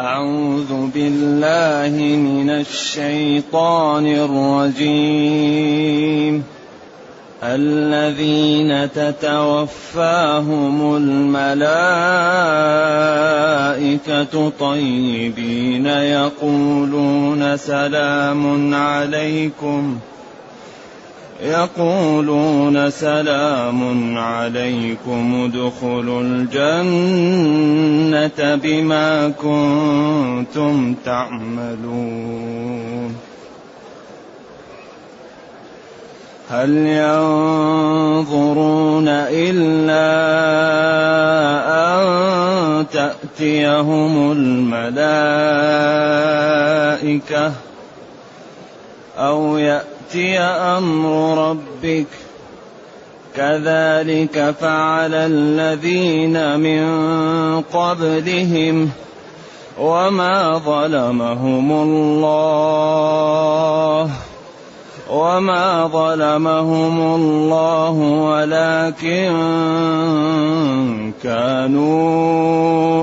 أعوذ بالله من الشيطان الرجيم. الذين تتوفاهم الملائكة طيبين يقولون سلام عليكم. يقولون سلام عليكم ادخلوا الجنة بما كنتم تعملون. هل ينظرون إلا أن تأتيهم الملائكة أو يأتي يأتي أمر ربك. كذلك فعل الذين من قبلهم وما ظلمهم الله. وما ظلمهم الله ولكن كانوا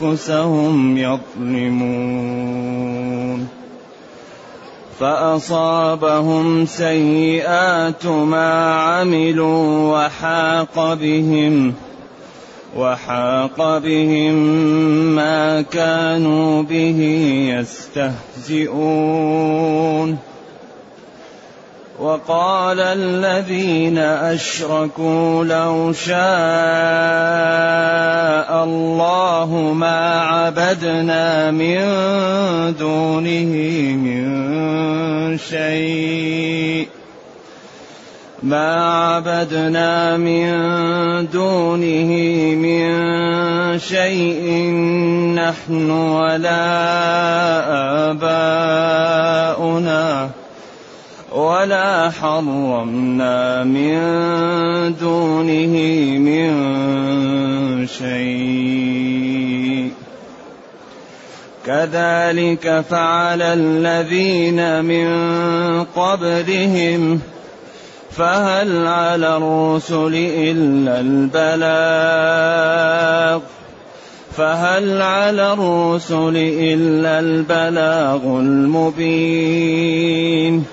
أنفسهم يظلمون. فأصابهم سيئات ما عملوا وحاق بهم وحاق بهم ما كانوا به يستهزئون. وقال الذين أشركوا لو شاء الله ما عبدنا من دونه من شيء. ما عبدنا من دونه من شيء. نحن ولا آباؤنا. ولا حرمنا من دونه من شيء. كذلك فعل الذين من قبلهم. فهل على الرسل الا البلاغ؟ فهل على الرسل الا البلاغ المبين؟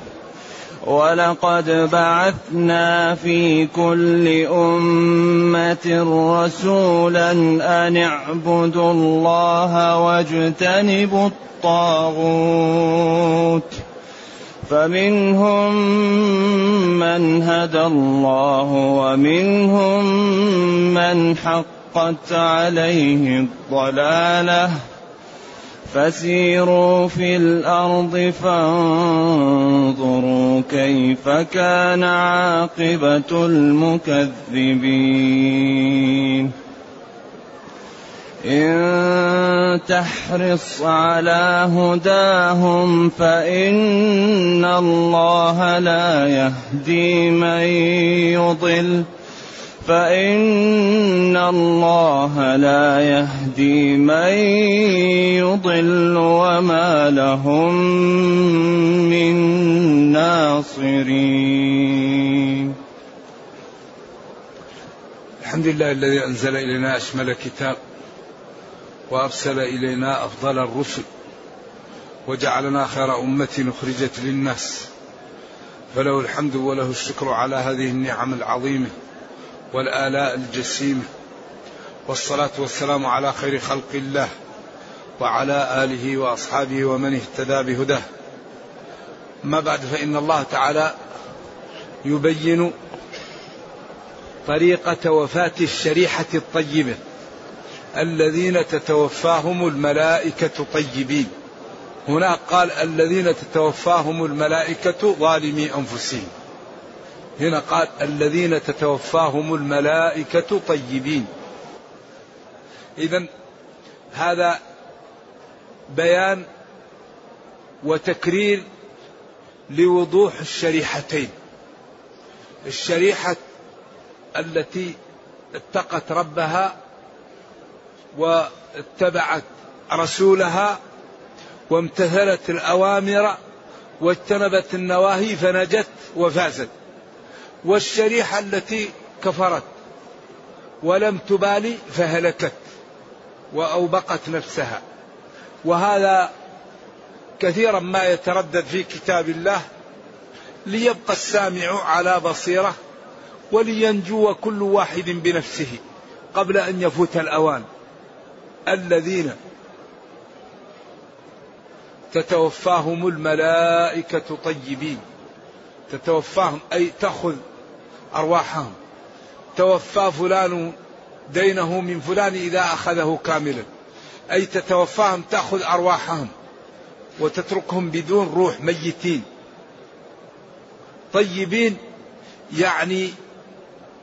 ولقد بعثنا في كل أمة رسولا أن اعبدوا الله واجتنبوا الطاغوت. فمنهم من هدى الله ومنهم من حقت عليه الضلالة. فسيروا في الأرض فانظروا كيف كان عاقبة المكذبين. إن تحرص على هداهم فإن الله لا يهدي من يضل. فإن الله لا يهدي من يضل وما لهم من ناصرين. الحمد لله الذي أنزل إلينا أشمل كتاب وأرسل إلينا أفضل الرسل وجعلنا خير أمة أخرجت للناس. فله الحمد وله الشكر على هذه النعم العظيمة. والآلاء الجسيمة والصلاة والسلام على خير خلق الله وعلى آله وأصحابه ومن اهتدى بهداه. ما بعد فإن الله تعالى يبين طريقة وفاة الشريحة الطيبة الذين تتوفاهم الملائكة طيبين. هنا قال الذين تتوفاهم الملائكة ظالمي أنفسهم. هنا قال الذين تتوفاهم الملائكة طيبين. إذا هذا بيان وتكرير لوضوح الشريحتين. الشريحة التي اتقت ربها واتبعت رسولها وامتثلت الأوامر واجتنبت النواهي فنجت وفازت. والشريحة التي كفرت ولم تبالي فهلكت وأوبقت نفسها. وهذا كثيرا ما يتردد في كتاب الله ليبقى السامع على بصيرة ولينجو كل واحد بنفسه قبل أن يفوت الأوان. الذين تتوفاهم الملائكة طيبين. تتوفاهم أي تأخذ أرواحهم. توفى فلان دينه من فلان إذا أخذه كاملا. أي تتوفاهم تأخذ أرواحهم وتتركهم بدون روح ميتين. طيبين يعني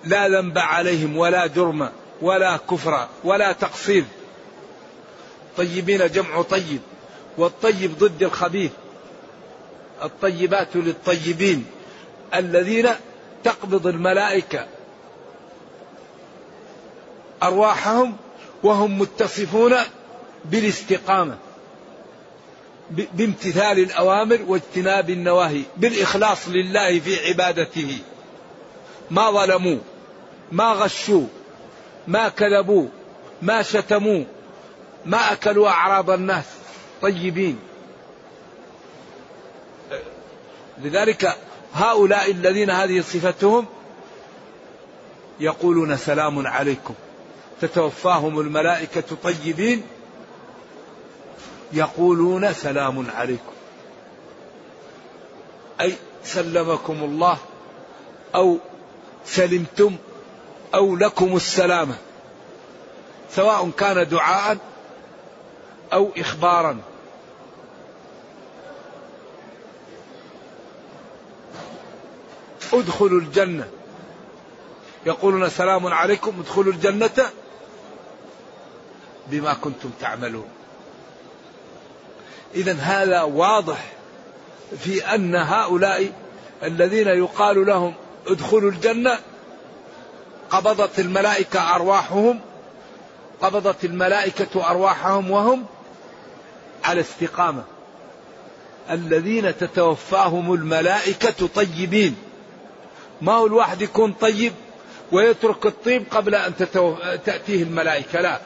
لا ذنب عليهم ولا جرم ولا كفر ولا تقصير. طيبين جمع طيب. والطيب ضد الخبيث. الطيبات للطيبين. الذين تقبض الملائكة أرواحهم وهم متصفون بالاستقامة بامتثال الأوامر واجتناب النواهي بالإخلاص لله في عبادته. ما ظلموا ما غشوا ما كذبوا ما شتموا ما أكلوا أعراض الناس. طيبين. لذلك هؤلاء الذين هذه صفتهم يقولون سلام عليكم. تتوفاهم الملائكة طيبين يقولون سلام عليكم. أي سلمكم الله أو سلمتم أو لكم السلامة. سواء كان دعاء أو إخبارا. ادخلوا الجنة. يقولون سلام عليكم ادخلوا الجنة. بما كنتم تعملون. إذا هذا واضح في أن هؤلاء الذين يقال لهم ادخلوا الجنة قبضت الملائكة أرواحهم قبضت الملائكة أرواحهم وهم على استقامة. الذين تتوفاهم الملائكة طيبين. ما هو الواحد يكون طيب ويترك الطيب قبل أن تأتيه الملائكة؟ لا.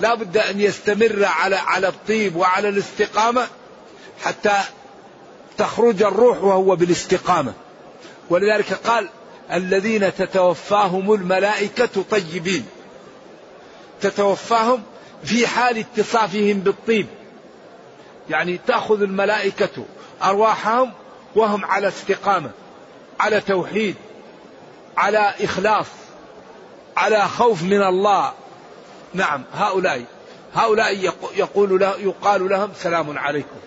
لا بد أن يستمر على على الطيب وعلى الاستقامة حتى تخرج الروح وهو بالاستقامة. ولذلك قال الذين تتوفاهم الملائكة طيبين. تتوفاهم في حال اتصافهم بالطيب. يعني تأخذ الملائكة أرواحهم وهم على استقامة. على توحيد على إخلاص على خوف من الله. نعم هؤلاء هؤلاء يقول له يقال لهم سلام عليكم.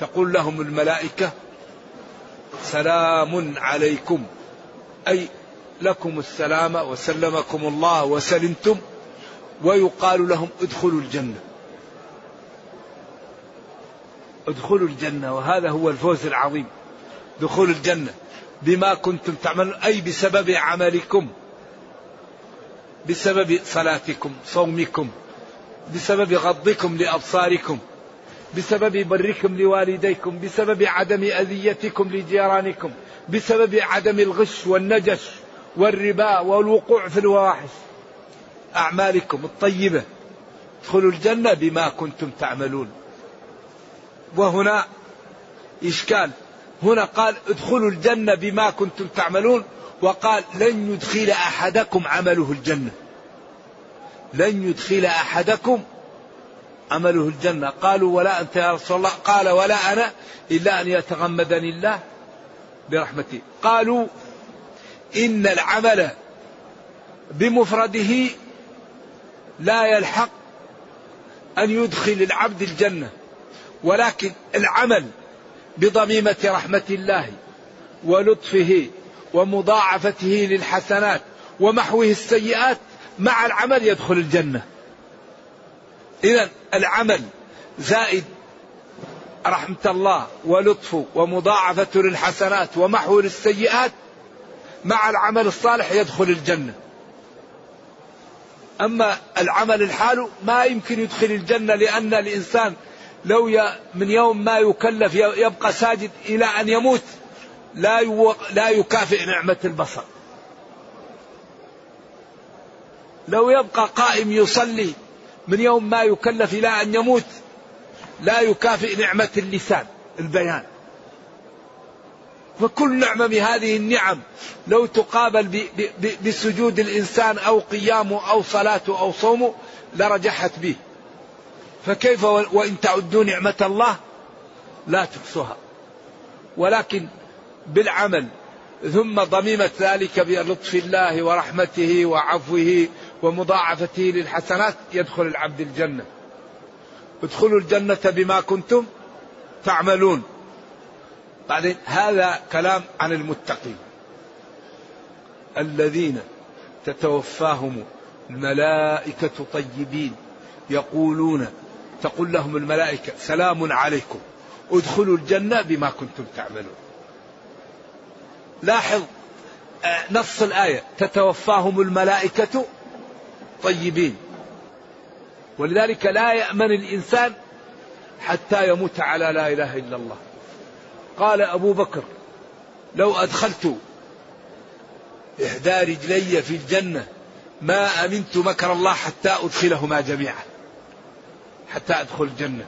تقول لهم الملائكة سلام عليكم أي لكم السلام وسلمكم الله وسلمتم ويقال لهم ادخلوا الجنة. ادخلوا الجنة وهذا هو الفوز العظيم. دخول الجنة. بما كنتم تعملون أي بسبب عملكم بسبب صلاتكم صومكم بسبب غضكم لأبصاركم بسبب بركم لوالديكم بسبب عدم أذيتكم لجيرانكم بسبب عدم الغش والنجش والربا والوقوع في الفواحش أعمالكم الطيبة ادخلوا الجنة بما كنتم تعملون. وهنا إشكال. هنا قال ادخلوا الجنة بما كنتم تعملون وقال لن يدخل أحدكم عمله الجنة. لن يدخل أحدكم عمله الجنة. قالوا ولا أنت يا رسول الله؟ قال ولا أنا إلا أن يتغمدني الله برحمته قالوا إن العمل بمفرده لا يلحق أن يدخل العبد الجنة ولكن العمل بضميمة رحمة الله ولطفه ومضاعفته للحسنات ومحوه السيئات مع العمل يدخل الجنة. إذا العمل زائد رحمة الله ولطفه ومضاعفته للحسنات ومحو للسيئات مع العمل الصالح يدخل الجنة. أما العمل الحال ما يمكن يدخل الجنة لأن الإنسان لو من يوم ما يكلف يبقى ساجد إلى أن يموت لا لا يكافئ نعمة البصر. لو يبقى قائم يصلي من يوم ما يكلف إلى أن يموت لا يكافئ نعمة اللسان البيان. فكل نعمة من هذه النعم لو تقابل بسجود الإنسان أو قيامه أو صلاته أو صومه لرجحت به. فكيف وإن تعدوا نعمة الله لا تحصوها. ولكن بالعمل ثم ضميمة ذلك بلطف الله ورحمته وعفوه ومضاعفته للحسنات يدخل العبد الجنة. ادخلوا الجنة بما كنتم تعملون. بعدين هذا كلام عن المتقين. الذين تتوفاهم الملائكة طيبين يقولون تقول لهم الملائكة سلام عليكم. ادخلوا الجنة بما كنتم تعملون. لاحظ آه، نص الآية تتوفاهم الملائكة طيبين. ولذلك لا يأمن الإنسان حتى يموت على لا إله إلا الله. قال أبو بكر لو أدخلت إحدى رجلي في الجنة ما أمنت مكر الله حتى أدخلهما جميعا. حتى أدخل الجنة.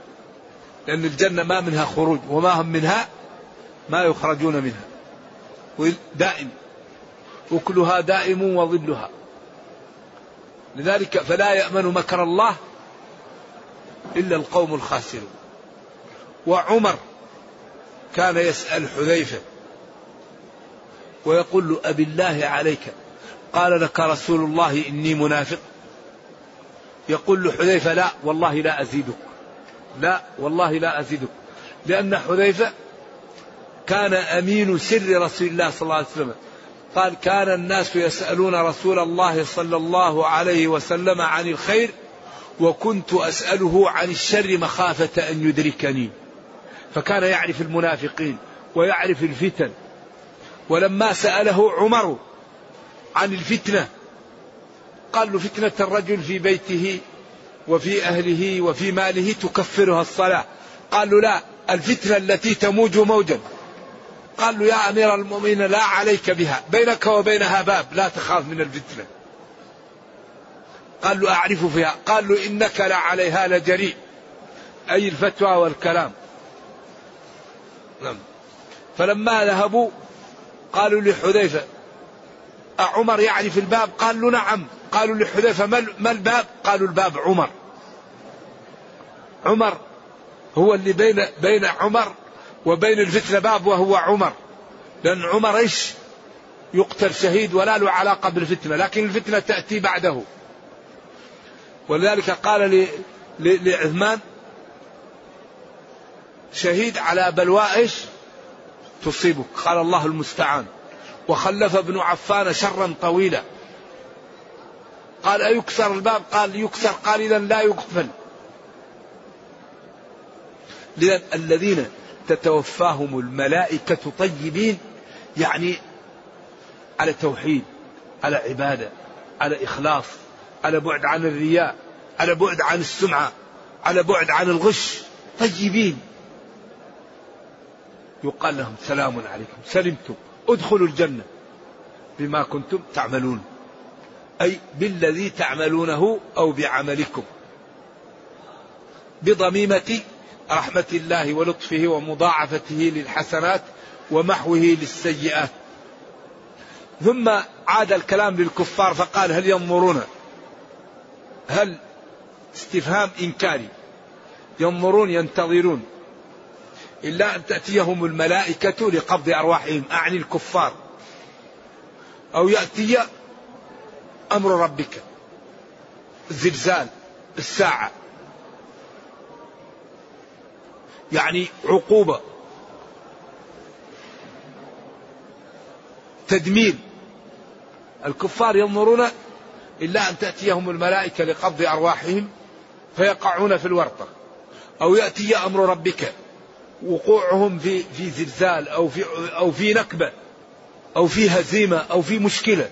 لأن الجنة ما منها خروج وما هم منها ما يخرجون منها. دائم. أكلها دائم وظلها. لذلك فلا يأمن مكر الله إلا القوم الخاسرون. وعمر كان يسأل حذيفة ويقول له أبي الله عليك؟ قال لك رسول الله إني منافق. يقول له حذيفة لا والله لا أزيدك. لا والله لا أزيدك. لأن حذيفة كان أمين سر رسول الله صلى الله عليه وسلم. قال كان الناس يسألون رسول الله صلى الله عليه وسلم عن الخير وكنت أسأله عن الشر مخافة أن يدركني. فكان يعرف المنافقين ويعرف الفتن. ولما سأله عمر عن الفتنة قال له فتنة الرجل في بيته وفي أهله وفي ماله تكفرها الصلاة. قال له لا الفتنة التي تموج موجا. قال له يا أمير المؤمنين لا عليك بها بينك وبينها باب لا تخاف من الفتنة. قال له أعرف فيها. قال له إنك لا عليها لجريء. أي الفتوى والكلام. نعم. فلما ذهبوا قالوا لحذيفة أعمر يعرف الباب؟ قال له نعم. قالوا لحذيفة ما الباب؟ قالوا الباب عمر. عمر هو اللي بين بين عمر وبين الفتنة باب وهو عمر. لأن عمر إيش؟ يقتل شهيد ولا له علاقة بالفتنة لكن الفتنة تأتي بعده. ولذلك قال لعثمان شهيد على بلواء إيش؟ تصيبك. قال الله المستعان. وخلف ابن عفان شرا طويلا. قال أيكسر الباب؟ قال يكسر قال إذا لا يقفل. لذا الذين تتوفاهم الملائكة طيبين يعني على توحيد على عبادة على إخلاص على بعد عن الرياء على بعد عن السمعة على بعد عن الغش طيبين. يقال لهم سلام عليكم سلمتم ادخلوا الجنة بما كنتم تعملون. أي بالذي تعملونه أو بعملكم. بضميمة رحمة الله ولطفه ومضاعفته للحسنات ومحوه للسيئات. ثم عاد الكلام للكفار فقال هل ينظرون؟ هل استفهام إنكاري؟ ينظرون ينتظرون. إلا أن تأتيهم الملائكة لقبض أرواحهم أعني الكفار. أو يأتي أمر ربك. الزلزال الساعة. يعني عقوبة. تدمير. الكفار ينظرون إلا أن تأتيهم الملائكة لقبض أرواحهم فيقعون في الورطة. أو يأتي أمر ربك. وقوعهم في في زلزال أو في أو في نكبة أو في هزيمة أو في مشكلة.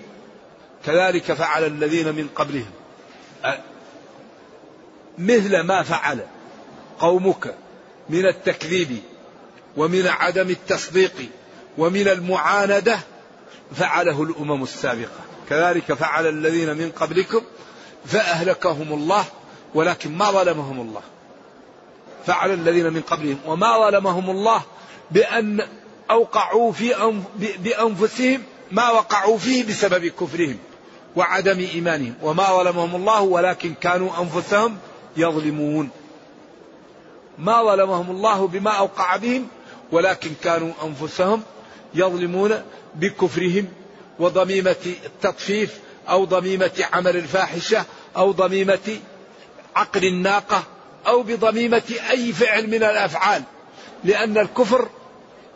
كذلك فعل الذين من قبلهم. مثل ما فعل قومك من التكذيب ومن عدم التصديق ومن المعاندة فعله الأمم السابقة. كذلك فعل الذين من قبلكم فأهلكهم الله ولكن ما ظلمهم الله. فعل الذين من قبلهم وما ظلمهم الله بأن أوقعوا في بأنفسهم ما وقعوا فيه بسبب كفرهم. وعدم إيمانهم. وما ظلمهم الله ولكن كانوا أنفسهم يظلمون. ما ظلمهم الله بما أوقع بهم ولكن كانوا أنفسهم يظلمون بكفرهم وضميمة التطفيف أو ضميمة عمل الفاحشة أو ضميمة عقل الناقة أو بضميمة أي فعل من الأفعال. لأن الكفر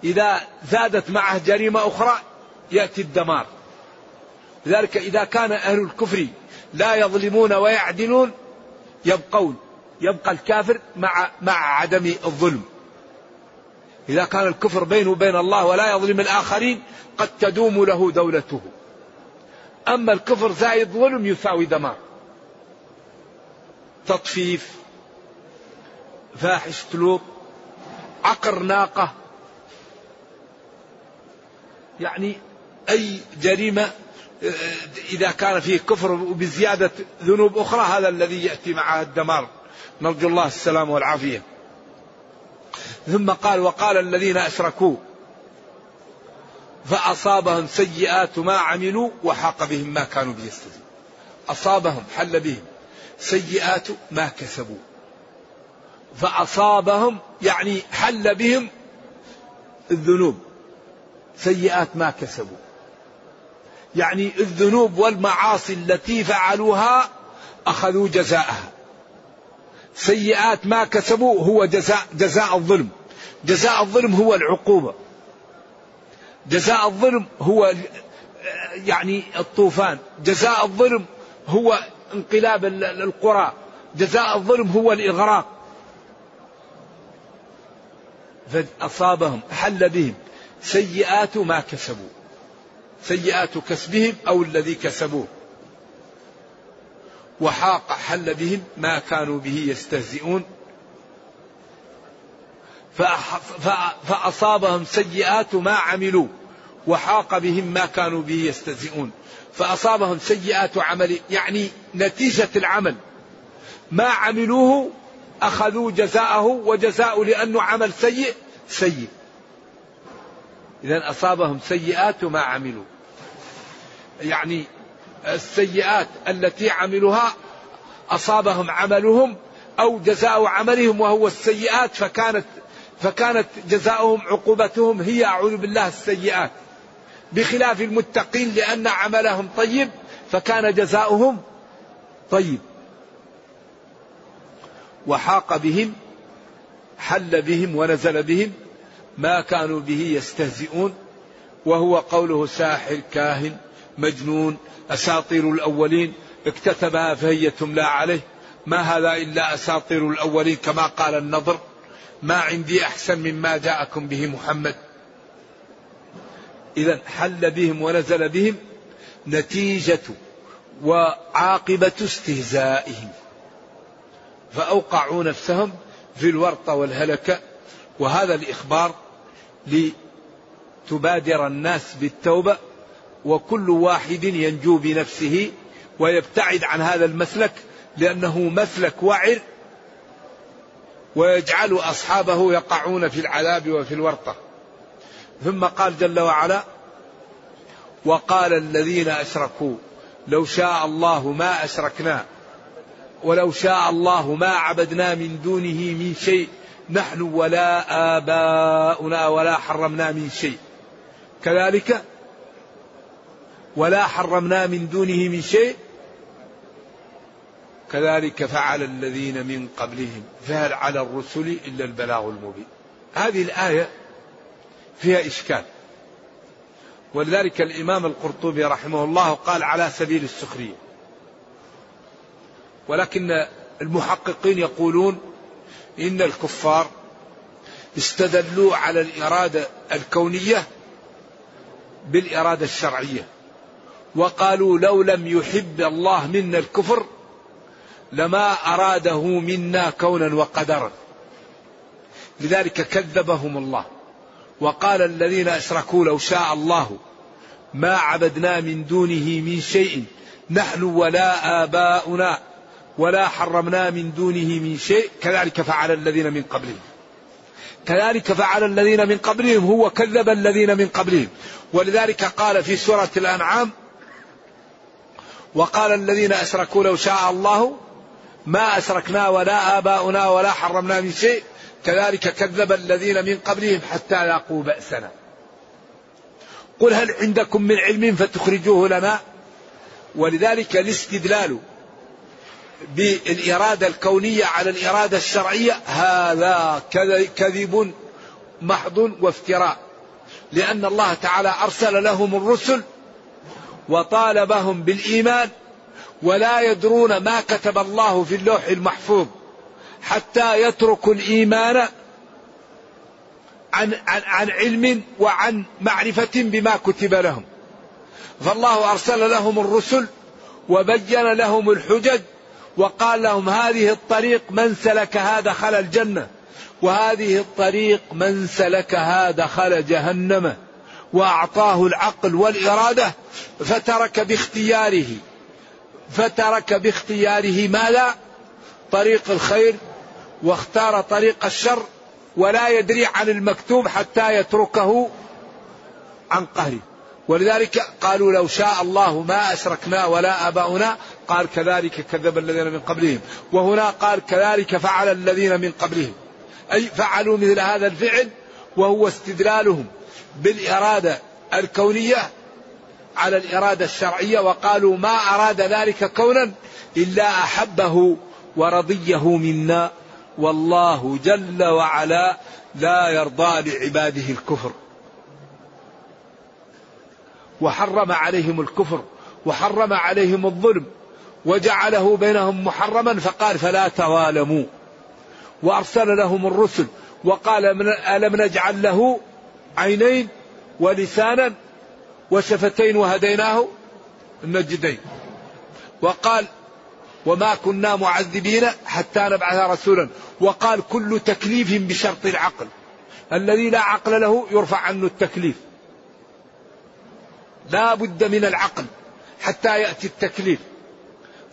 إذا زادت معه جريمة أخرى يأتي الدمار. لذلك إذا كان أهل الكفر لا يظلمون ويعدلون يبقون يبقى الكافر مع مع عدم الظلم. إذا كان الكفر بينه وبين الله ولا يظلم الآخرين قد تدوم له دولته. أما الكفر زائد ظلم يساوي دمار. تطفيف فاحش لوط عقر ناقة. يعني أي جريمة إذا كان فيه كفر وبزيادة ذنوب أخرى هذا الذي يأتي معها الدمار. نرجو الله السلام والعافية. ثم قال وقال الذين أشركوا فأصابهم سيئات ما عملوا وحاق بهم ما كانوا به يستهزئون أصابهم حل بهم. سيئات ما كسبوا. فأصابهم يعني حل بهم الذنوب. سيئات ما كسبوا. يعني الذنوب والمعاصي التي فعلوها أخذوا جزاءها. سيئات ما كسبوا هو جزاء جزاء الظلم. جزاء الظلم هو العقوبة. جزاء الظلم هو يعني الطوفان. جزاء الظلم هو انقلاب القرى. جزاء الظلم هو الإغراق. فأصابهم حل بهم. سيئات ما كسبوا. سيئات كسبهم أو الذي كسبوه. وحاق حل بهم ما كانوا به يستهزئون. فأصابهم سيئات ما عملوا. وحاق بهم ما كانوا به يستهزئون. فأصابهم سيئات عمل يعني نتيجة العمل. ما عملوه أخذوا جزاءه وجزاء لأنه عمل سيء سيء. إذا أصابهم سيئات ما عملوا. يعني السيئات التي عملوها أصابهم عملهم أو جزاء عملهم وهو السيئات فكانت فكانت جزاؤهم عقوبتهم هي أعوذ بالله السيئات. بخلاف المتقين لأن عملهم طيب فكان جزاؤهم طيب. وحاق بهم حل بهم ونزل بهم ما كانوا به يستهزئون وهو قوله ساحر كاهن مجنون أساطير الأولين اكتتبها فهي تملى عليه. ما هذا إلا أساطير الأولين كما قال النضر. ما عندي أحسن مما جاءكم به محمد. إذا حل بهم ونزل بهم نتيجة وعاقبة استهزائهم. فأوقعوا نفسهم في الورطة والهلكة وهذا الإخبار لتبادر الناس بالتوبة وكل واحد ينجو بنفسه ويبتعد عن هذا المسلك لأنه مسلك وعر ويجعل أصحابه يقعون في العذاب وفي الورطة. ثم قال جل وعلا وقال الذين أشركوا لو شاء الله ما أشركنا ولو شاء الله ما عبدنا من دونه من شيء نحن ولا آباؤنا ولا حرمنا من شيء. كذلك ولا حرمنا من دونه من شيء. كذلك فعل الذين من قبلهم. فهل على الرسل إلا البلاغ المبين. هذه الآية فيها إشكال. ولذلك الإمام القرطبي رحمه الله قال على سبيل السخرية. ولكن المحققين يقولون إن الكفار استدلوا على الإرادة الكونية بالإرادة الشرعية. وقالوا لو لم يحب الله منا الكفر لما أراده منا كونا وقدرا. لذلك كذبهم الله. وقال الذين أشركوا لو شاء الله ما عبدنا من دونه من شيء. نحن ولا آباؤنا ولا حرمنا من دونه من شيء كذلك فعل الذين من قبلهم. كذلك فعل الذين من قبلهم هو كذب الذين من قبلهم. ولذلك قال في سورة الأنعام وقال الذين أشركوا لو شاء الله ما أشركنا ولا آباؤنا ولا حرمنا من شيء كذلك كذب الذين من قبلهم حتى لاقوا بأسنا. قل هل عندكم من علم فتخرجوه لنا؟ ولذلك الاستدلال بالإرادة الكونية على الإرادة الشرعية هذا كذب محض وافتراء. لأن الله تعالى أرسل لهم الرسل وطالبهم بالإيمان ولا يدرون ما كتب الله في اللوح المحفوظ حتى يتركوا الإيمان عن, عن, عن علم وعن معرفة بما كتب لهم. فالله أرسل لهم الرسل وبين لهم الحجج وقال لهم هذه الطريق من سلكها دخل الجنة وهذه الطريق من سلكها دخل جهنم وأعطاه العقل والإرادة فترك باختياره. فترك باختياره ماذا؟ طريق الخير واختار طريق الشر ولا يدري عن المكتوب حتى يتركه عن قهره. ولذلك قالوا لو شاء الله ما أشركنا ولا آباؤنا قال كذلك كذب الذين من قبلهم. وهنا قال كذلك فعل الذين من قبلهم. أي فعلوا مثل هذا الفعل وهو استدلالهم بالإرادة الكونية على الإرادة الشرعية وقالوا ما أراد ذلك كونا إلا أحبه ورضيه منا. والله جل وعلا لا يرضى لعباده الكفر. وحرم عليهم الكفر وحرم عليهم الظلم وجعله بينهم محرما فقال فلا توالموا وأرسل لهم الرسل وقال ألم نجعل له عينين ولسانا وشفتين وهديناه النجدين. وقال وما كنا معذبين حتى نبعث رسولا. وقال كل تكليف بشرط العقل. الذي لا عقل له يرفع عنه التكليف. لا بد من العقل حتى يأتي التكليف.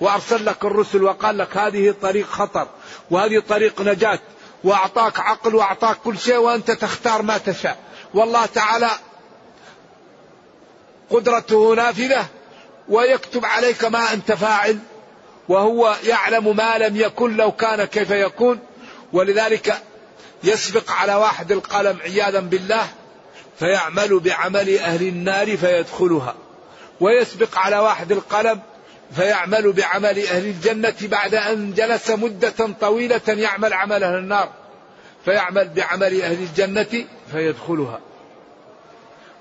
وأرسل لك الرسل وقال لك هذه طريق خطر وهذه طريق نجاة وأعطاك عقل وأعطاك كل شيء وأنت تختار ما تشاء. والله تعالى قدرته نافذة ويكتب عليك ما أنت فاعل وهو يعلم ما لم يكن لو كان كيف يكون. ولذلك يسبق على واحد القلم عياذا بالله فيعمل بعمل أهل النار فيدخلها. ويسبق على واحد القلم فيعمل بعمل أهل الجنة بعد أن جلس مدة طويلة يعمل عمل أهل النار. فيعمل بعمل أهل الجنة فيدخلها.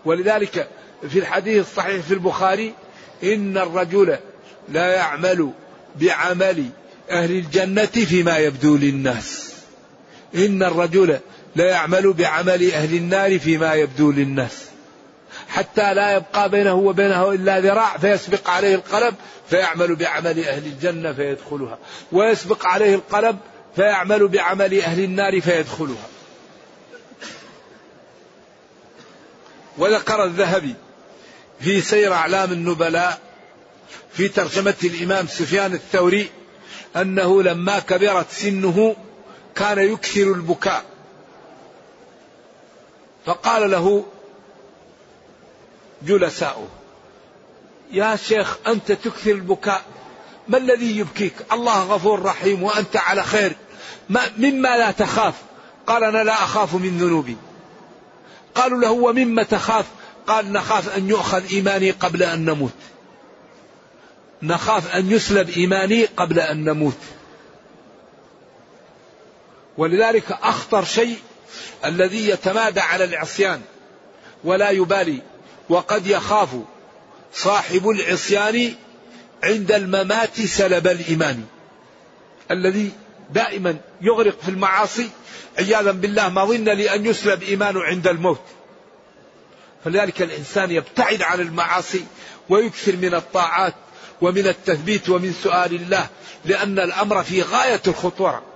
ولذلك في الحديث الصحيح في البخاري إن الرجل لا يعمل بعمل أهل الجنة فيما يبدو للناس. إن الرجل لا يعمل بعمل أهل النار فيما يبدو للناس. حتى لا يبقى بينه وبينه إلا ذراع فيسبق عليه القلم فيعمل بعمل أهل الجنة فيدخلها. ويسبق عليه القلم فيعمل بعمل أهل النار فيدخلها. وذكر الذهبي في سير أعلام النبلاء في ترجمة الإمام سفيان الثوري أنه لما كبرت سنه كان يكثر البكاء. فقال له جلساؤه يا شيخ أنت تكثر البكاء ما الذي يبكيك؟ الله غفور رحيم وأنت على خير ما مما لا تخاف. قال أنا لا أخاف من ذنوبي. قالوا له ومما تخاف؟ قال نخاف أن يؤخذ إيماني قبل أن نموت. نخاف أن يسلب إيماني قبل أن نموت. ولذلك أخطر شيء الذي يتمادى على العصيان ولا يبالي وقد يخاف صاحب العصيان عند الممات سلب الإيمان. الذي دائما يغرق في المعاصي عياذا بالله ما ظن لأن يسلب إيمانه عند الموت. فلذلك الإنسان يبتعد عن المعاصي ويكثر من الطاعات ومن التثبيت ومن سؤال الله لأن الأمر في غاية الخطورة.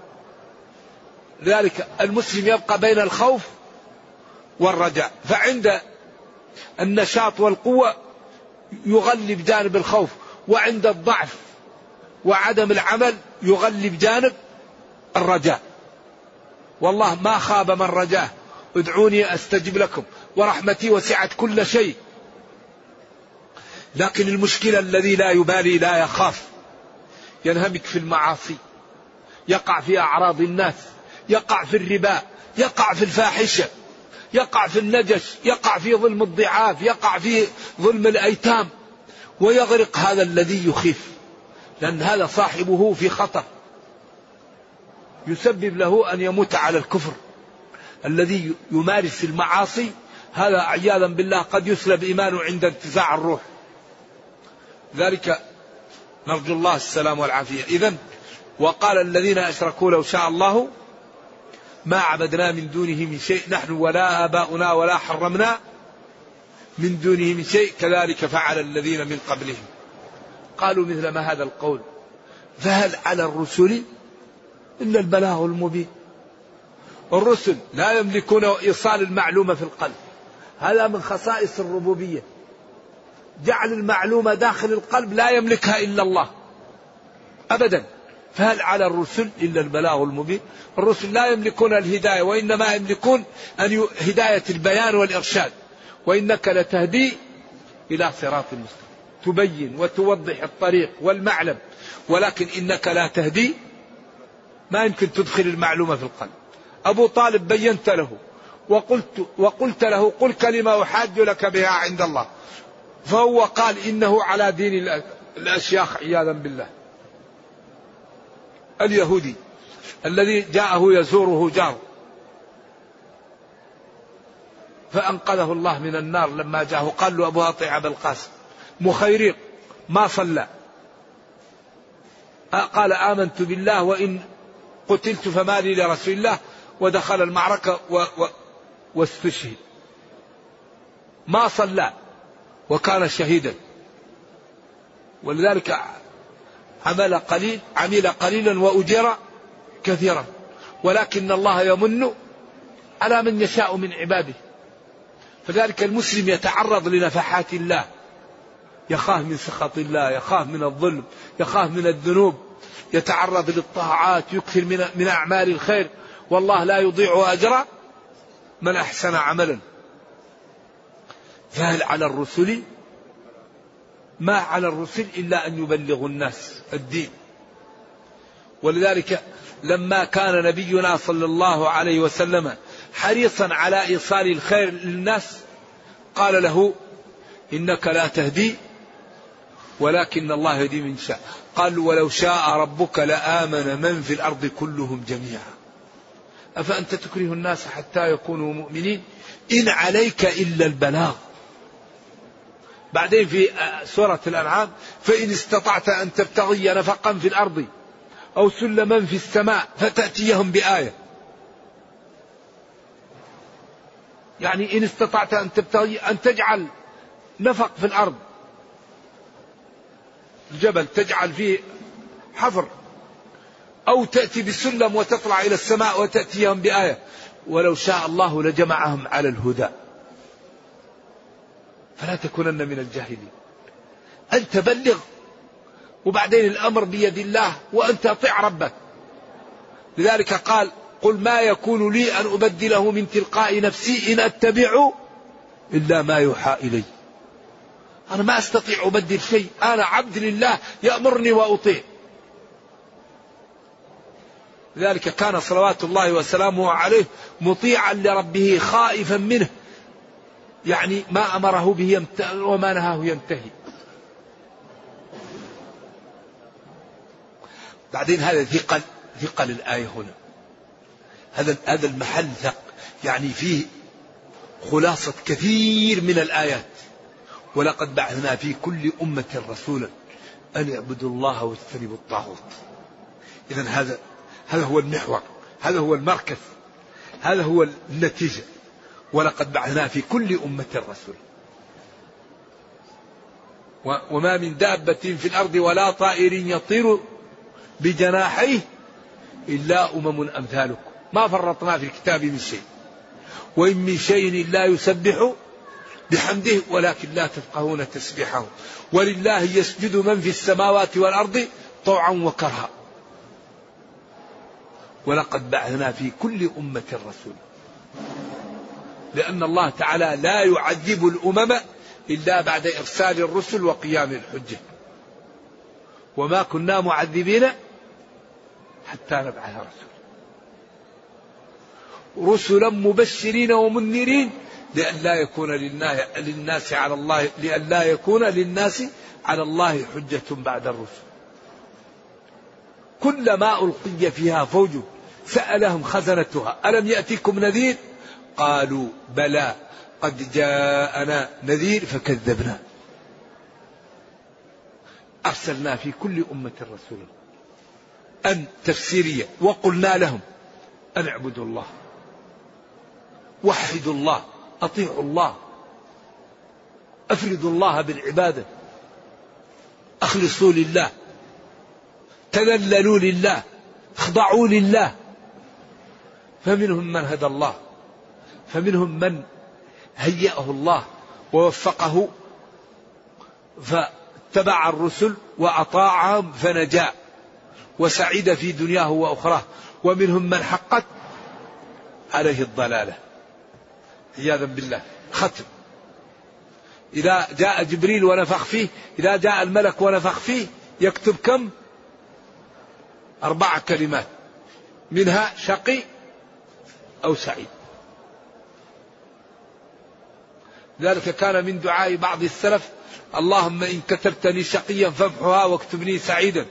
لذلك المسلم يبقى بين الخوف والرجاء. فعند النشاط والقوة يغلب جانب الخوف وعند الضعف وعدم العمل يغلب جانب الرجاء. والله ما خاب من رجاه ادعوني أستجب لكم ورحمتي وسعت كل شيء. لكن المشكلة الذي لا يبالي لا يخاف ينهمك في المعاصي يقع في أعراض الناس يقع في الربا يقع في الفاحشة يقع في النجش يقع في ظلم الضعاف يقع في ظلم الأيتام ويغرق هذا الذي يخيف لأن هذا صاحبه في خطر. يسبب له أن يموت على الكفر. الذي يمارس المعاصي هذا عياذا بالله قد يسلب إيمانه عند انتزاع الروح. ذلك نرجو الله السلام والعافية. إذا وقال الذين أشركوا لو شاء الله ما عبدنا من دونه من شيء. نحن ولا آباؤنا ولا حرمنا من دونه من شيء. كذلك فعل الذين من قبلهم. قالوا مثل ما هذا القول. فهل على الرسل إلا البلاغ المبين؟ الرسل لا يملكون إيصال المعلومة في القلب. هذا من خصائص الربوبية. جعل المعلومة داخل القلب لا يملكها إلا الله. أبدا. فهل على الرسل إلا البلاغ المبين؟ الرسل لا يملكون الهداية وإنما يملكون أن هداية البيان والإرشاد. وإنك لتهدي إلى صراط المستقيم تبين وتوضح الطريق والمعلم ولكن إنك لا تهدي. ما يمكن تدخل المعلومة في القلب. أبو طالب بينت له وقلت وقلت له قل كلمة أحاج لك بها عند الله. فهو قال إنه على دين الأشياخ عياذا بالله. اليهودي الذي جاءه يزوره جاره فأنقذه الله من النار لما جاءه. قال له أبو أطيع أبا القاسم مخيريق ما صلى. قال آمنت بالله وإن قتلت فما لي لرسول الله ودخل المعركة و و واستشهد. ما صلى وكان شهيدا. ولذلك عمل قليل عمل قليلا وأجر كثيرا. ولكن الله يمن على من يشاء من عباده. فذلك المسلم يتعرض لنفحات الله. يخاف من سخط الله يخاف من الظلم يخاف من الذنوب. يتعرض للطاعات يكثر من, من أعمال الخير. والله لا يضيع أجر من أحسن عملا. فهل على الرسل ما على الرسل إلا أن يبلغوا الناس الدين. ولذلك لما كان نبينا صلى الله عليه وسلم حريصا على إيصال الخير للناس قال له إنك لا تهدي ولكن الله يهدي من شاء. قال ولو شاء ربك لآمن من في الأرض كلهم جميعا. أفأنت تكره الناس حتى يكونوا مؤمنين؟ إن عليك إلا البلاغ. بعدين في سورة الأنعام فإن استطعت أن تبتغي نفقا في الأرض أو سلما في السماء فتأتيهم بآية. يعني إن استطعت أن تبتغي أن تجعل نفق في الأرض. الجبل تجعل فيه حفر. أو تأتي بسلم وتطلع إلى السماء وتأتيهم بآية. ولو شاء الله لجمعهم على الهدى. فلا تكونن من الجاهلين. أنت بلغ وبعدين الأمر بيد الله وأنت أطع ربك. لذلك قال قل ما يكون لي أن أبدله من تلقاء نفسي إن أتبع إلا ما يوحى إلي. أنا ما أستطيع أبدل شيء. أنا عبد لله يأمرني وأطيع. لذلك كان صلوات الله وسلامه عليه مطيعا لربه خائفا منه. يعني ما أمره به وما نهاه ينتهي. بعدين هذا ثقل ثقل الآية هنا. هذا هذا المحل ثق يعني فيه خلاصة كثير من الآيات. ولقد بعثنا في كل أمة رسولا أن اعبدوا الله واجتنبوا الطاغوت. إذا هذا هذا هو المحور هذا هو المركز هذا هو النتيجة. ولقد بعثنا في كل أمة رسولا وما من دابة في الأرض ولا طائر يطير بجناحيه إلا أمم أمثالكم. ما فرطنا في الكتاب من شيء. وإن من شيء إلا يسبح بحمده ولكن لا تفقهون تسبيحه. ولله يسجد من في السماوات والأرض طوعا وكرها. ولقد بعثنا في كل أمة رسول. لأن الله تعالى لا يعذب الأمم إلا بعد إرسال الرسل وقيام الحجة. وما كنا معذبين حتى نبعث رسولا رسلا مبشرين ومنذرين لئلا يكون للناس على الله لئلا يكون للناس على الله حجة بعد الرسل. كلما ألقي فيها فوج سألهم خزنتها. ألم يأتكم نذير؟ قالوا بلى قد جاءنا نذير فكذبنا. أرسلنا في كل أمة رسولا. أن تفسيرية. وقلنا لهم أن اعبدوا الله. وحدوا الله. أطيعوا الله. أفردوا الله بالعبادة. أخلصوا لله. تذللوا لله. أخضعوا لله. فمنهم من هدى الله. فمنهم من هيأه الله ووفقه فاتبع الرسل وأطاعهم فنجا وسعيد في دنياه وأخراه. ومنهم من حقت عليه الضلالة. عياذا بالله. ختم. إذا جاء جبريل ونفخ فيه إذا جاء الملك ونفخ فيه يكتب كم؟ أربع كلمات. منها شقي أو سعيد. ذلك كان من دعاء بعض السلف اللهم إن كتبتني شقيا فامحها واكتبني سعيدا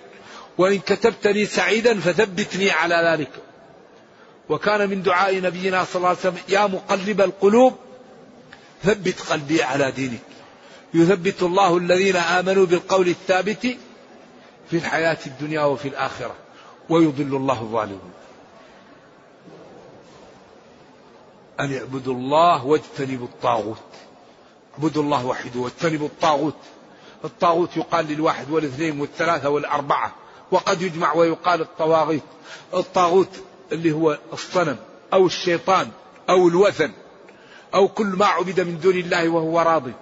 وإن كتبتني سعيدا فثبتني على ذلك. وكان من دعاء نبينا صلى الله عليه وسلم يا مقلب القلوب ثبت قلبي على دينك. يثبت الله الذين آمنوا بالقول الثابت في الحياة الدنيا وفي الآخرة ويضل الله الظالمين أن اعبدوا الله واجتنبوا الطاغوت. اعبدوا الله وحده واجتنبوا الطاغوت. الطاغوت يقال للواحد والاثنين والثلاثة والأربعة وقد يجمع ويقال الطواغيت. الطاغوت اللي هو الصنم أو الشيطان أو الوثن أو كل ما عبد من دون الله وهو راضي.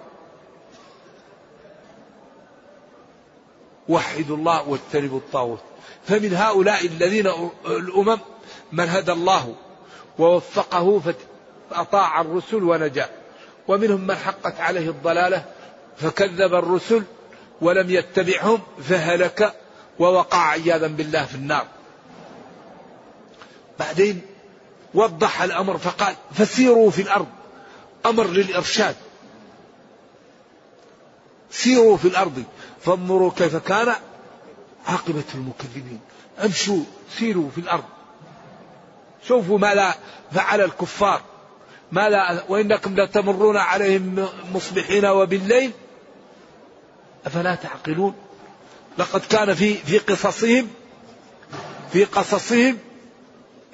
وحدوا الله واجتنبوا الطاغوت. فمن هؤلاء الذين الأمم من هدى الله ووفقه فأطاع الرسل ونجا. ومنهم من حقت عليه الضلالة فكذب الرسل ولم يتبعهم فهلك ووقع عياذا بالله في النار. بعدين وضح الأمر فقال فسيروا في الأرض أمر للإرشاد. سيروا في الأرض فانظروا كيف كان عاقبة المكذبين. امشوا سيروا في الأرض. شوفوا ماذا فعل الكفار. ما لا وإنكم لتمرون عليهم مصبحين وبالليل أفلا تعقلون؟ لقد كان في في قصصهم في قصصهم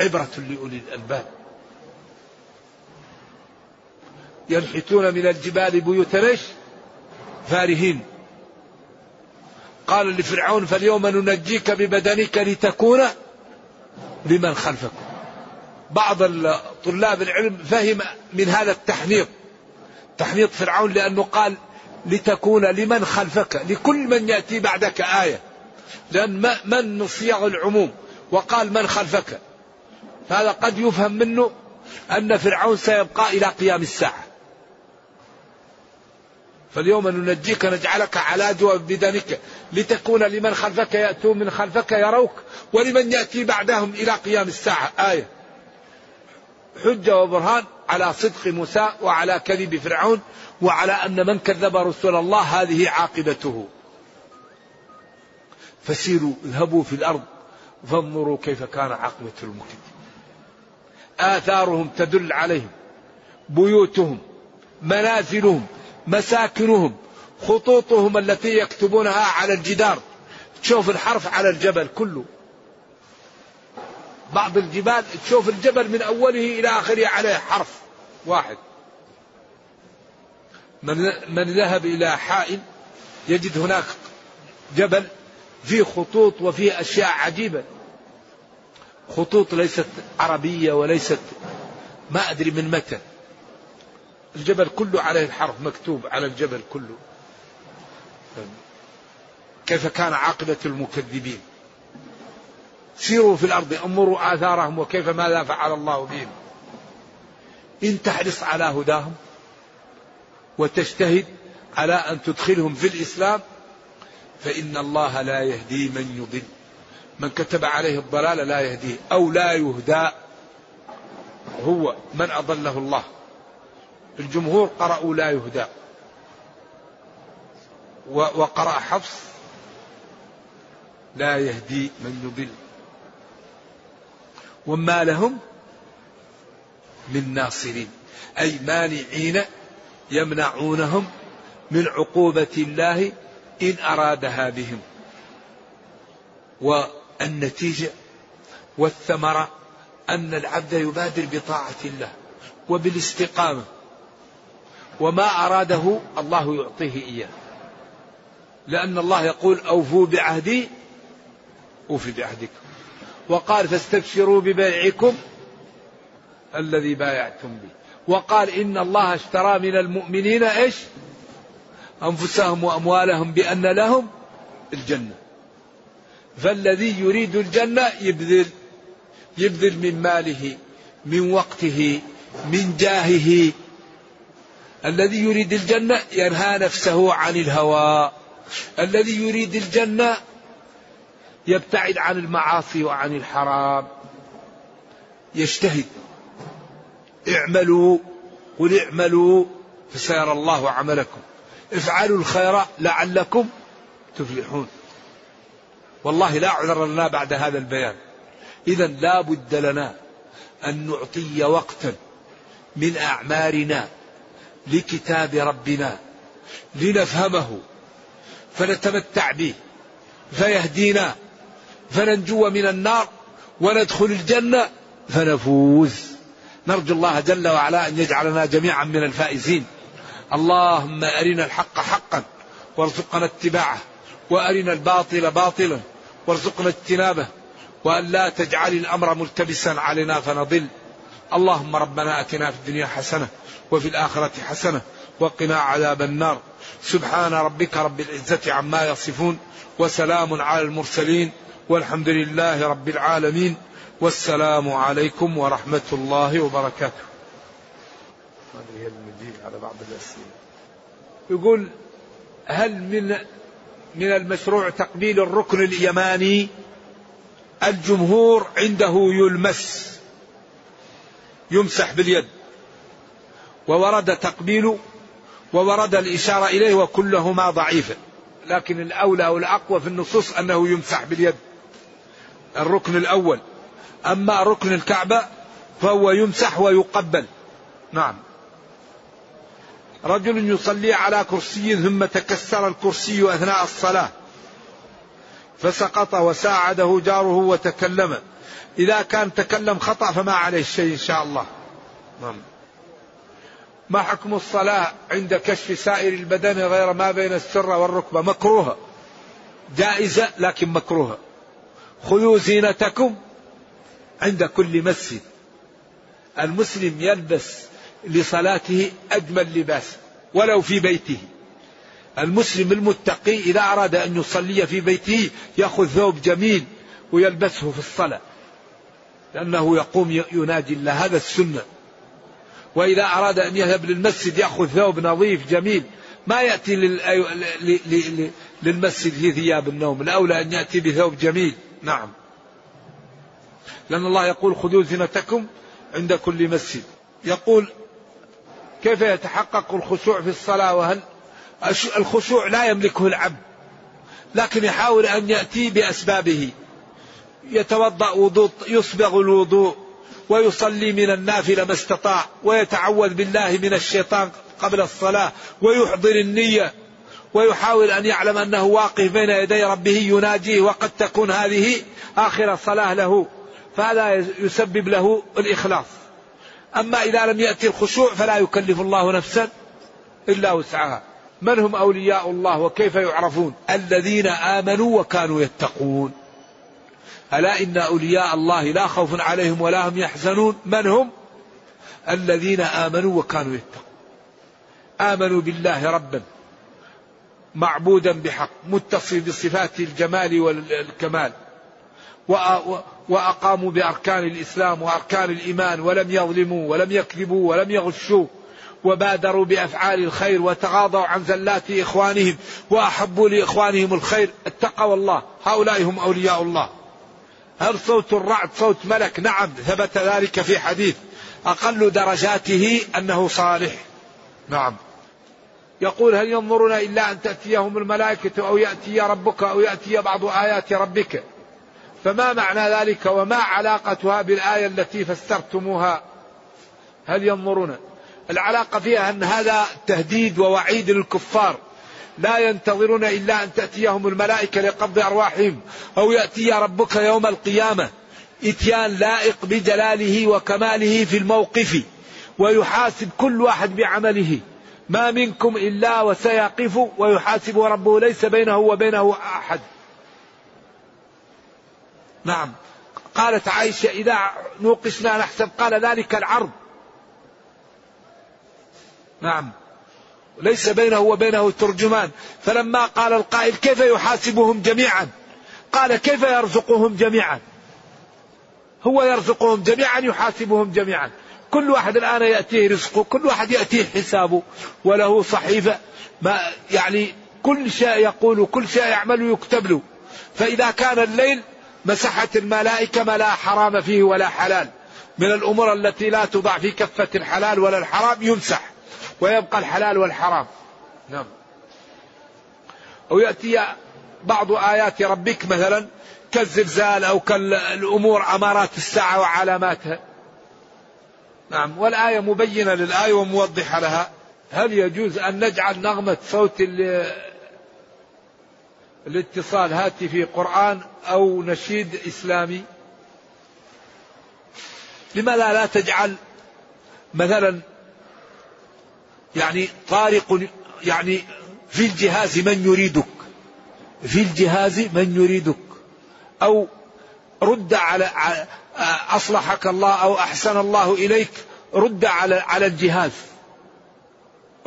عبرة لأولي الألباب. ينحتون من الجبال بيوتا فارهين. قال لفرعون فاليوم ننجيك ببدنك لتكون لمن خلفك بعض طلاب العلم فهم من هذا التحنيط. تحنيط فرعون لأنه قال لتكون لمن خلفك لكل من يأتي بعدك آية. لأن من صيغ العموم؟ وقال من خلفك. هذا قد يفهم منه أن فرعون سيبقى إلى قيام الساعة. فاليوم ننجيك نجعلك على جواب بدنك. لتكون لمن خلفك يأتون من خلفك يروك ولمن يأتي بعدهم إلى قيام الساعة. آية. حجة وبرهان على صدق موسى وعلى كذب فرعون وعلى أن من كذب رسول الله هذه عاقبته. فسيروا اذهبوا في الأرض فانظروا كيف كان عاقبة المكذبين. آثارهم تدل عليهم بيوتهم منازلهم مساكنهم خطوطهم التي يكتبونها على الجدار. تشوف الحرف على الجبل كله. بعض الجبال تشوف الجبل من أوله إلى آخره عليه حرف واحد. من, من ذهب إلى حائل يجد هناك جبل فيه خطوط وفيه أشياء عجيبة. خطوط ليست عربية وليست ما أدري من متى. الجبل كله عليه الحرف مكتوب على الجبل كله. كيف كان عاقبة المكذبين؟ سيروا في الأرض انظروا آثارهم وكيف ماذا فعل الله بهم. إن تحرص على هداهم وتجتهد على أن تدخلهم في الإسلام فإن الله لا يهدي من يضل. من كتب عليه الضلال لا يهديه أو لا يهدى هو من أضله الله. الجمهور قرأوا لا يهدى. وقرأ حفص لا يهدي من يضل. وما لهم من ناصرين. أي مانعين يمنعونهم من عقوبة الله إن أرادها بهم. والنتيجة والثمرة أن العبد يبادر بطاعة الله وبالاستقامة. وما أراده الله يعطيه إياه. لأن الله يقول أوفوا بعهدي أوفي بعهدكم. وقال فاستبشروا ببيعكم الذي بايعتم به. وقال إن الله اشترى من المؤمنين إيش؟ أنفسهم وأموالهم بأن لهم الجنة. فالذي يريد الجنة يبذل يبذل من ماله من وقته من جاهه. الذي يريد الجنة ينهى نفسه عن الهوى. الذي يريد الجنة يبتعد عن المعاصي وعن الحرام. يجتهد. اعملوا قل اعملوا فسيرى الله عملكم. افعلوا الخير لعلكم تفلحون. والله لا عذر لنا بعد هذا البيان. إذا لا بد لنا أن نعطي وقتا من أعمارنا لكتاب ربنا لنفهمه فنتمتع به فيهدينا فننجو من النار وندخل الجنة فنفوز. نرجو الله جل وعلا أن يجعلنا جميعا من الفائزين. اللهم أرنا الحق حقا وارزقنا اتباعه وأرنا الباطل باطلا وارزقنا اجتنابه وأن لا تجعل الأمر ملتبسا علينا فنضل. اللهم ربنا أتنا في الدنيا حسنة وفي الآخرة حسنة وقنا عذاب النار. سبحان ربك رب العزة عما يصفون وسلام على المرسلين. والحمد لله رب العالمين والسلام عليكم ورحمة الله وبركاته. هذه هي المجيب على بعض الأسئلة. يقول هل من من المشروع تقبيل الركن اليماني الجمهور عنده يلمس يمسح باليد وورد تقبيل وورد الإشارة إليه وكلهما ضعيفة لكن الأولى والأقوى في النصوص أنه يمسح باليد. الركن الأول. أما ركن الكعبة فهو يمسح ويقبل. نعم. رجل يصلي على كرسي ثم تكسر الكرسي أثناء الصلاة. فسقط وساعده جاره وتكلم. إذا كان تكلم خطأ فما عليه شيء إن شاء الله. نعم. ما حكم الصلاة عند كشف سائر البدن غير ما بين السر والركبة؟ مكروهة. جائزة لكن مكروهة. خذوا زينتكم عند كل مسجد. المسلم يلبس لصلاته أجمل لباس ولو في بيته. المسلم المتقي إذا أراد أن يصلي في بيته يأخذ ثوب جميل ويلبسه في الصلاة لأنه يقوم يناجي الله. هذا السنة. وإذا أراد أن يذهب للمسجد يأخذ ثوب نظيف جميل. ما يأتي للمسجد في ثياب النوم الأولى أن يأتي بثوب جميل. نعم. لأن الله يقول خذوا زينتكم عند كل مسجد. يقول كيف يتحقق الخشوع في الصلاة وهل الخشوع لا يملكه العبد لكن يحاول أن يأتي بأسبابه. يتوضأ وضوء يصبغ الوضوء ويصلي من النافلة ما استطاع ويتعوذ بالله من الشيطان قبل الصلاة ويحضر النية ويحاول أن يعلم أنه واقف بين يدي ربه يناجيه وقد تكون هذه آخر صلاة له. فهذا يسبب له الإخلاص. أما إذا لم يأتي الخشوع فلا يكلف الله نفسا إلا وسعها. من هم أولياء الله وكيف يعرفون؟ الذين آمنوا وكانوا يتقون. ألا إن أولياء الله لا خوف عليهم ولا هم يحزنون؟ من هم؟ الذين آمنوا وكانوا يتقون. آمنوا بالله ربا. معبودا بحق متصل بصفات الجمال والكمال. وأقاموا بأركان الإسلام وأركان الإيمان ولم يظلموا ولم يكذبوا ولم يغشوا. وبادروا بأفعال الخير وتغاضوا عن زلات إخوانهم وأحبوا لإخوانهم الخير. اتقوا الله. هؤلاء هم أولياء الله. هل صوت الرعد صوت ملك؟ نعم ثبت ذلك في حديث أقل درجاته أنه صالح. نعم. يقول هل ينظرون إلا أن تأتيهم الملائكة أو يأتي ربك أو يأتي بعض آيات ربك؟ فما معنى ذلك وما علاقتها بالآية التي فسرتموها؟ هل ينظرون؟ العلاقة فيها أن هذا تهديد ووعيد للكفار. لا ينتظرون إلا أن تأتيهم الملائكة لقبض أرواحهم أو يأتي ربك يوم القيامة إتيان لائق بجلاله وكماله في الموقف ويحاسب كل واحد بعمله. ما منكم إلا وسيقف ويحاسب ربه ليس بينه وبينه أحد. نعم. قالت عائشة إذا نوقشنا نحسب قال ذلك العرض نعم. ليس بينه وبينه ترجمان. فلما قال القائل كيف يحاسبهم جميعا؟ قال كيف يرزقهم جميعا؟ هو يرزقهم جميعا يحاسبهم جميعا. كل واحد الآن يأتيه رزقه كل واحد يأتيه حسابه وله صحيفة ما يعني كل شيء يقول كل شيء يعمل يكتب له. فإذا كان الليل مسحت الملائكة ما لا حرام فيه ولا حلال. من الأمور التي لا توضع في كفة الحلال ولا الحرام يمسح ويبقى الحلال والحرام. نعم. أو يأتي بعض آيات ربك مثلا كالزلزال أو كالأمور أمارات الساعة وعلاماتها. نعم والآية مبينة للآية وموضحة لها. هل يجوز أن نجعل نغمة صوت الاتصال هاتفي قرآن أو نشيد إسلامي؟ لماذا لا تجعل مثلا يعني طارق يعني في الجهاز من يريدك؟ في الجهاز من يريدك؟ أو رد على أصلحك الله أو أحسن الله إليك رد على على الجهاز.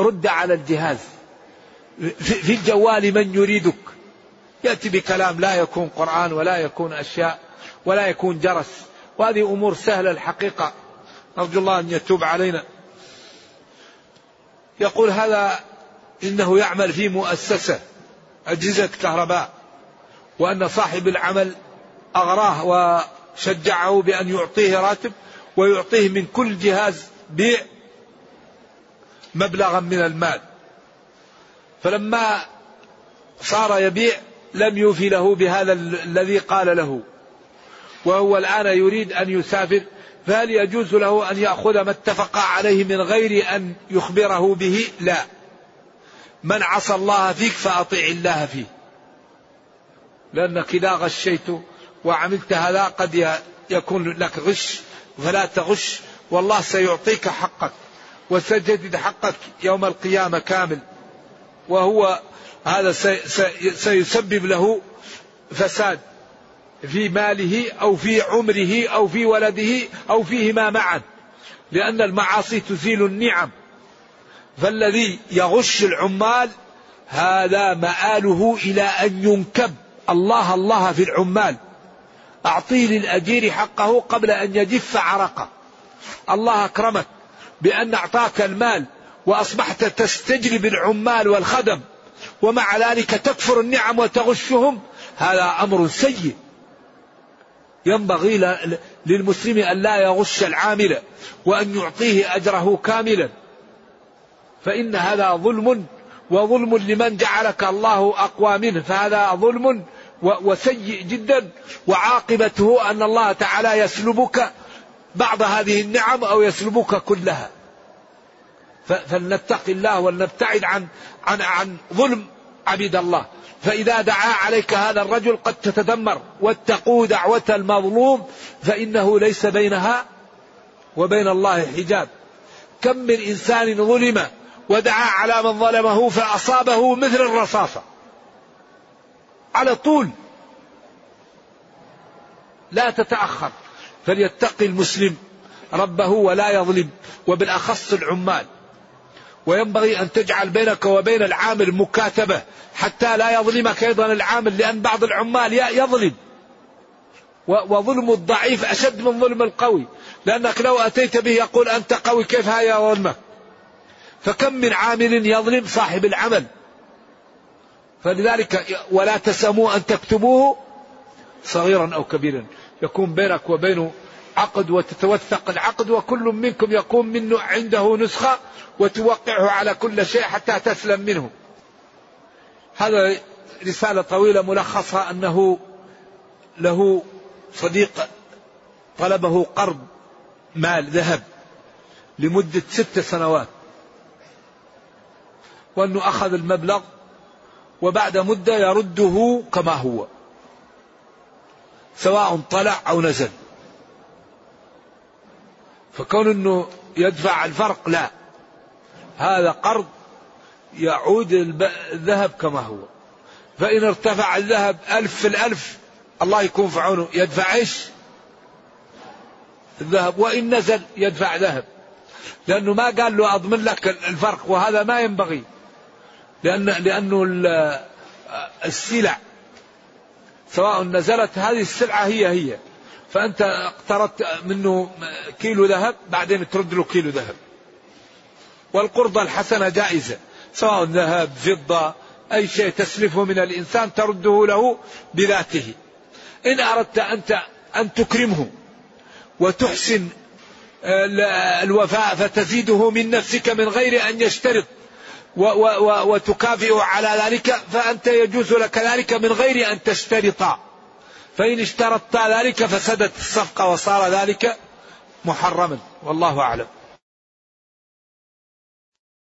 رد على الجهاز. في الجوال من يريدك. يأتي بكلام لا يكون قرآن ولا يكون أشياء ولا يكون جرس. وهذه أمور سهلة الحقيقة. نرجو الله أن يتوب علينا. يقول هذا إنه يعمل في مؤسسة أجهزة كهرباء وأن صاحب العمل أغراه وشجعه بأن يعطيه راتب ويعطيه من كل جهاز بيع مبلغا من المال. فلما صار يبيع لم يوفي له بهذا الذي قال له. وهو الآن يريد أن يسافر فهل يجوز له أن يأخذ ما اتفق عليه من غير أن يخبره به؟ لا. من عصى الله فيك فأطع الله فيه. لأنك إذا غشيت وعملت هذا قد يكون لك غش فلا تغش. والله سيعطيك حقك وسيجدد حقك يوم القيامة كامل. وهو هذا سيسبب له فساد في ماله أو في عمره أو في ولده أو فيهما معا. لأن المعاصي تزيل النعم. فالذي يغش العمال هذا مآله إلى أن ينكب. الله الله في العمال. اعطي للأجير حقه قبل أن يجف عرقه. الله أكرمك بأن أعطاك المال وأصبحت تستجلب العمال والخدم ومع ذلك تكفر النعم وتغشهم. هذا أمر سيء. ينبغي للمسلم أن لا يغش العامل وأن يعطيه أجره كاملا. فإن هذا ظلم وظلم لمن جعلك الله أقوى منه. فهذا ظلم وسيء جدا وعاقبته أن الله تعالى يسلبك بعض هذه النعم أو يسلبك كلها. فلنتقي الله ولنبتعد عن عن عن ظلم عبيد الله. فإذا دعا عليك هذا الرجل قد تتدمر واتقوا دعوة المظلوم فإنه ليس بينها وبين الله حجاب. كم من إنسان ظلم ودعا على من ظلمه فأصابه مثل الرصاصة. على طول. لا تتأخر. فليتقي المسلم ربه ولا يظلم وبالأخص العمال. وينبغي أن تجعل بينك وبين العامل مكاتبة حتى لا يظلمك أيضا العامل لأن بعض العمال يظلم. وظلم الضعيف أشد من ظلم القوي. لأنك لو أتيت به يقول أنت قوي كيف هيا ظلمك فكم من عامل يظلم صاحب العمل؟ فلذلك ولا تسموا أن تكتبوه صغيرا أو كبيرا. يكون بينك وبينه عقد وتتوثق العقد وكل منكم يكون منه عنده نسخة وتوقعه على كل شيء حتى تسلم منه. هذا رسالة طويلة ملخصها أنه له صديق طلبه قرض مال ذهب لمدة ست سنوات. وأنه أخذ المبلغ وبعد مدة يرده كما هو. سواء طلع أو نزل. فكون أنه يدفع الفرق لا. هذا قرض يعود الذهب كما هو. فإن ارتفع الذهب ألف في الألف الله يكون في عونه. يدفع إيش؟ الذهب. وإن نزل يدفع ذهب. لأنه ما قال له أضمن لك الفرق. وهذا ما ينبغي. لأن لأنه السلع سواء نزلت هذه السلعة هي هي. فأنت اقترضت منه كيلو ذهب بعدين ترد له كيلو ذهب. والقرضة الحسنة جائزة سواء ذهب فضة أي شيء تسلفه من الإنسان ترده له بذاته. إن أردت أنت أن تكرمه وتحسن الوفاء فتزيده من نفسك من غير أن يشترط. وتكافئ على ذلك فأنت يجوز لك ذلك من غير أن تشترط. فإن اشترطت ذلك فسدت الصفقة وصار ذلك محرما والله أعلم.